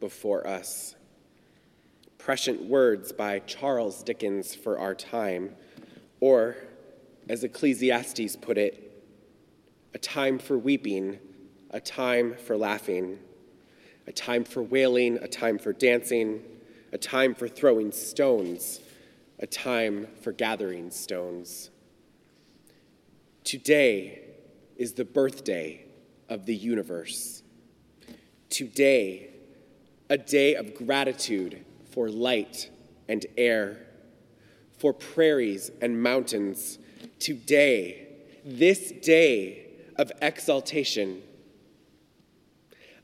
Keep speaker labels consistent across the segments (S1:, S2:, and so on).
S1: before us. Prescient words by Charles Dickens for our time, or, as Ecclesiastes put it, a time for weeping, a time for laughing, a time for wailing, a time for dancing, a time for throwing stones, a time for gathering stones. Today is the birthday of the universe. Today, a day of gratitude for light and air, for prairies and mountains. Today, this day of exaltation,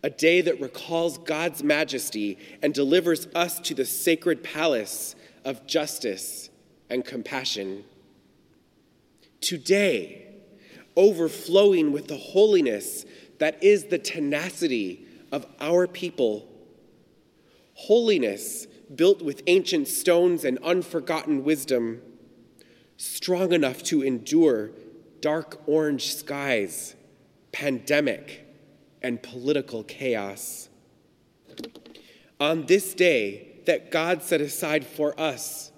S1: a day that recalls God's majesty and delivers us to the sacred palace of justice and compassion. Today, overflowing with the holiness that is the tenacity of our people holiness built with ancient stones and unforgotten wisdom, strong enough to endure dark orange skies, pandemic, and political chaos. On this day that God set aside for us,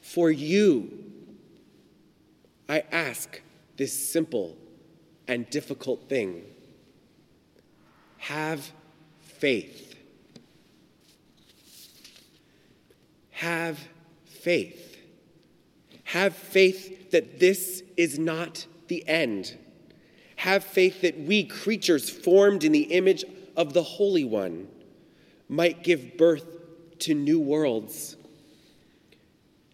S1: for you, I ask this simple and difficult thing have faith. Have faith. Have faith that this is not the end. Have faith that we, creatures formed in the image of the Holy One, might give birth to new worlds.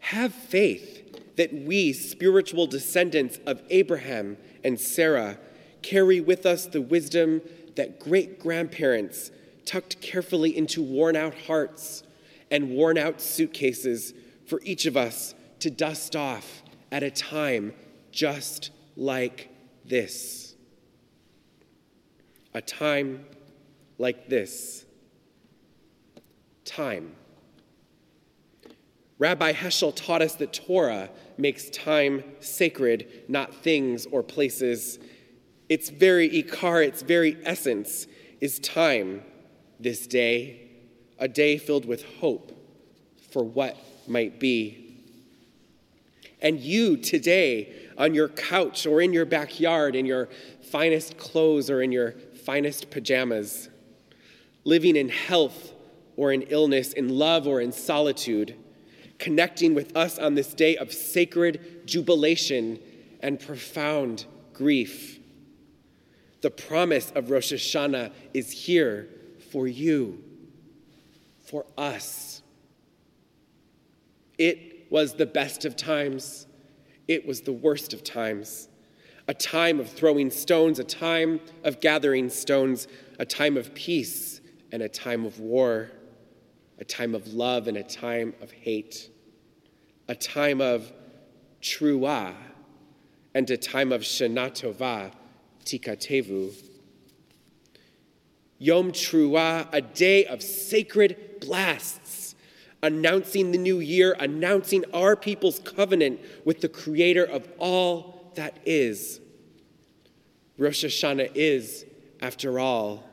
S1: Have faith that we, spiritual descendants of Abraham and Sarah, carry with us the wisdom that great grandparents tucked carefully into worn out hearts and worn out suitcases for each of us to dust off at a time just like this. A time like this. Time. Rabbi Heschel taught us that Torah makes time sacred, not things or places. Its very ikar, its very essence, is time this day a day filled with hope for what might be. And you today, on your couch or in your backyard, in your finest clothes or in your finest pajamas, living in health or in illness, in love or in solitude, connecting with us on this day of sacred jubilation and profound grief. The promise of Rosh Hashanah is here for you for us. It was the best of times, it was the worst of times. A time of throwing stones, a time of gathering stones, a time of peace and a time of war, a time of love and a time of hate, a time of truah and a time of shana tova, tikatevu. Yom Truah, a day of sacred blasts, announcing the new year, announcing our people's covenant with the creator of all that is. Rosh Hashanah is, after all,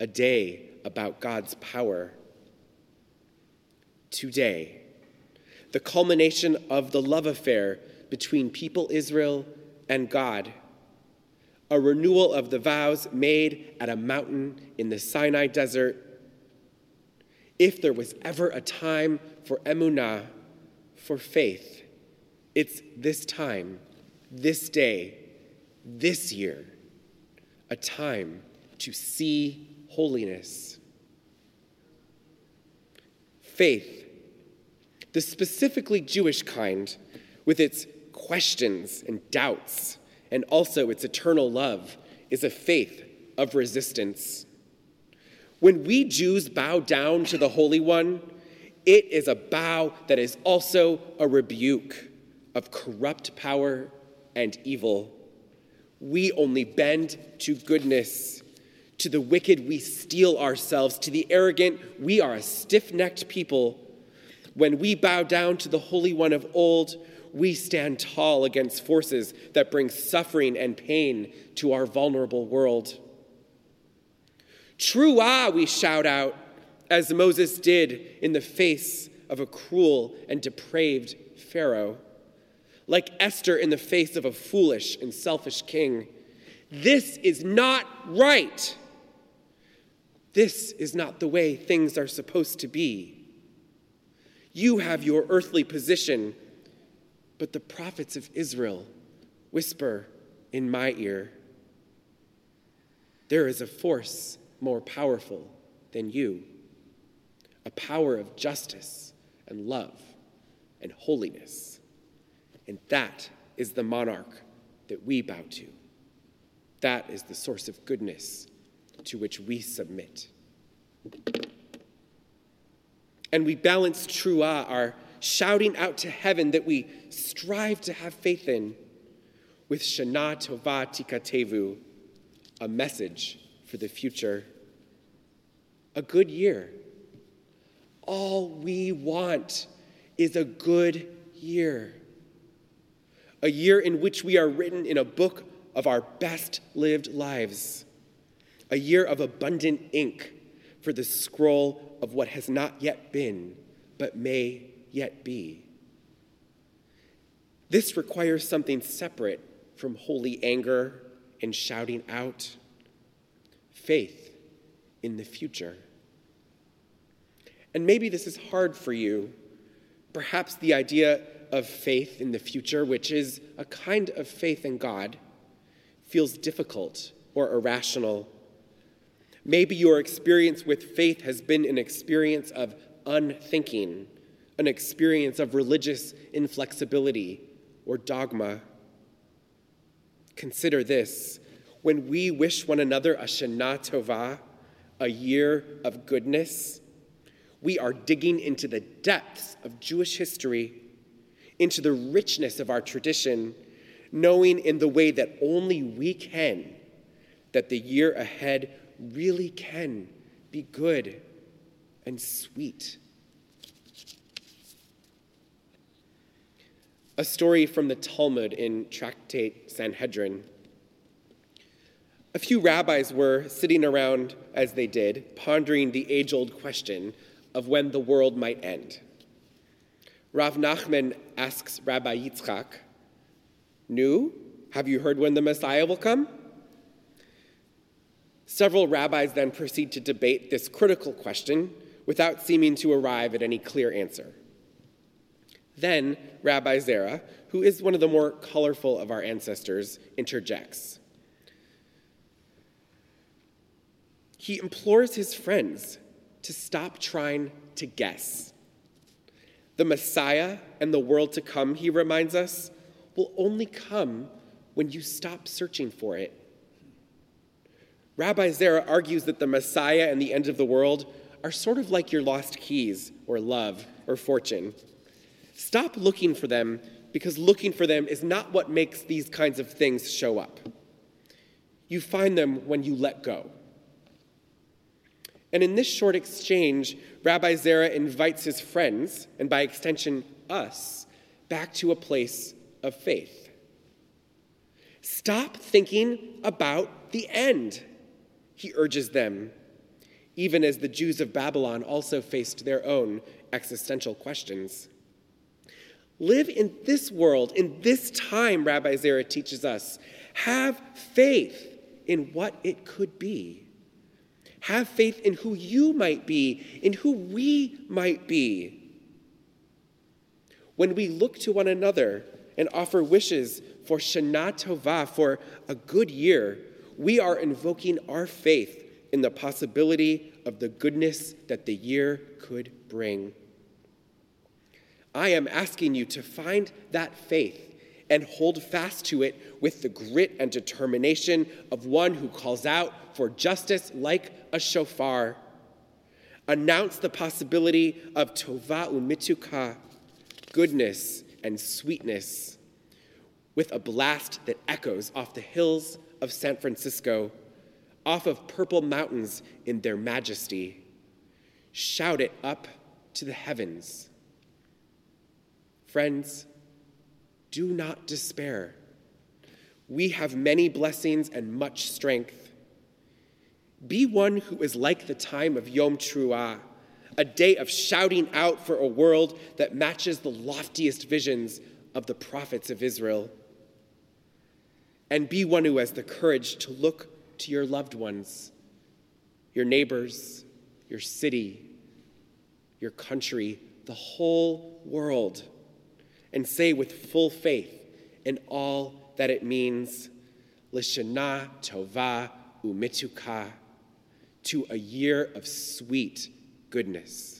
S1: a day about God's power. Today, the culmination of the love affair between people Israel and God, a renewal of the vows made at a mountain in the Sinai desert if there was ever a time for emunah, for faith, it's this time, this day, this year, a time to see holiness. Faith, the specifically Jewish kind, with its questions and doubts, and also its eternal love, is a faith of resistance When we Jews bow down to the Holy One, it is a bow that is also a rebuke of corrupt power and evil. We only bend to goodness. To the wicked, we steel ourselves. To the arrogant, we are a stiff necked people. When we bow down to the Holy One of old, we stand tall against forces that bring suffering and pain to our vulnerable world. True ah, we shout out, as Moses did in the face of a cruel and depraved Pharaoh, like Esther in the face of a foolish and selfish king. This is not right. This is not the way things are supposed to be. You have your earthly position, but the prophets of Israel whisper in my ear there is a force more powerful than you, a power of justice and love and holiness. And that is the monarch that we bow to. That is the source of goodness to which we submit. And we balance trua, our shouting out to heaven that we strive to have faith in, with Shana Tova Tikatevu, a message for the future. A good year. All we want is a good year. A year in which we are written in a book of our best lived lives. A year of abundant ink for the scroll of what has not yet been, but may yet be. This requires something separate from holy anger and shouting out faith in the future. And maybe this is hard for you. Perhaps the idea of faith in the future, which is a kind of faith in God, feels difficult or irrational. Maybe your experience with faith has been an experience of unthinking, an experience of religious inflexibility or dogma. Consider this when we wish one another a Shana Tova, a year of goodness, we are digging into the depths of Jewish history, into the richness of our tradition, knowing in the way that only we can that the year ahead really can be good and sweet. A story from the Talmud in Tractate Sanhedrin a few rabbis were sitting around as they did, pondering the age old question of when the world might end. Rav Nachman asks Rabbi Yitzchak, Nu, have you heard when the Messiah will come? Several rabbis then proceed to debate this critical question without seeming to arrive at any clear answer. Then Rabbi Zera, who is one of the more colorful of our ancestors, interjects. he implores his friends to stop trying to guess. The Messiah and the world to come, he reminds us, will only come when you stop searching for it. Rabbi Zera argues that the Messiah and the end of the world are sort of like your lost keys or love or fortune. Stop looking for them because looking for them is not what makes these kinds of things show up. You find them when you let go. And in this short exchange, Rabbi Zera invites his friends, and by extension, us, back to a place of faith. Stop thinking about the end, he urges them, even as the Jews of Babylon also faced their own existential questions. Live in this world, in this time, Rabbi Zera teaches us. Have faith in what it could be. Have faith in who you might be, in who we might be. When we look to one another and offer wishes for Shana Tova, for a good year, we are invoking our faith in the possibility of the goodness that the year could bring. I am asking you to find that faith and hold fast to it with the grit and determination of one who calls out for justice like a shofar, Announce the possibility of tova umituka, goodness and sweetness, with a blast that echoes off the hills of San Francisco, off of purple mountains in their majesty. Shout it up to the heavens. Friends, do not despair. We have many blessings and much strength. Be one who is like the time of Yom Teruah, a day of shouting out for a world that matches the loftiest visions of the prophets of Israel. And be one who has the courage to look to your loved ones, your neighbors, your city, your country, the whole world, and say with full faith in all that it means, Lishana Tova Umituka, to a year of sweet goodness.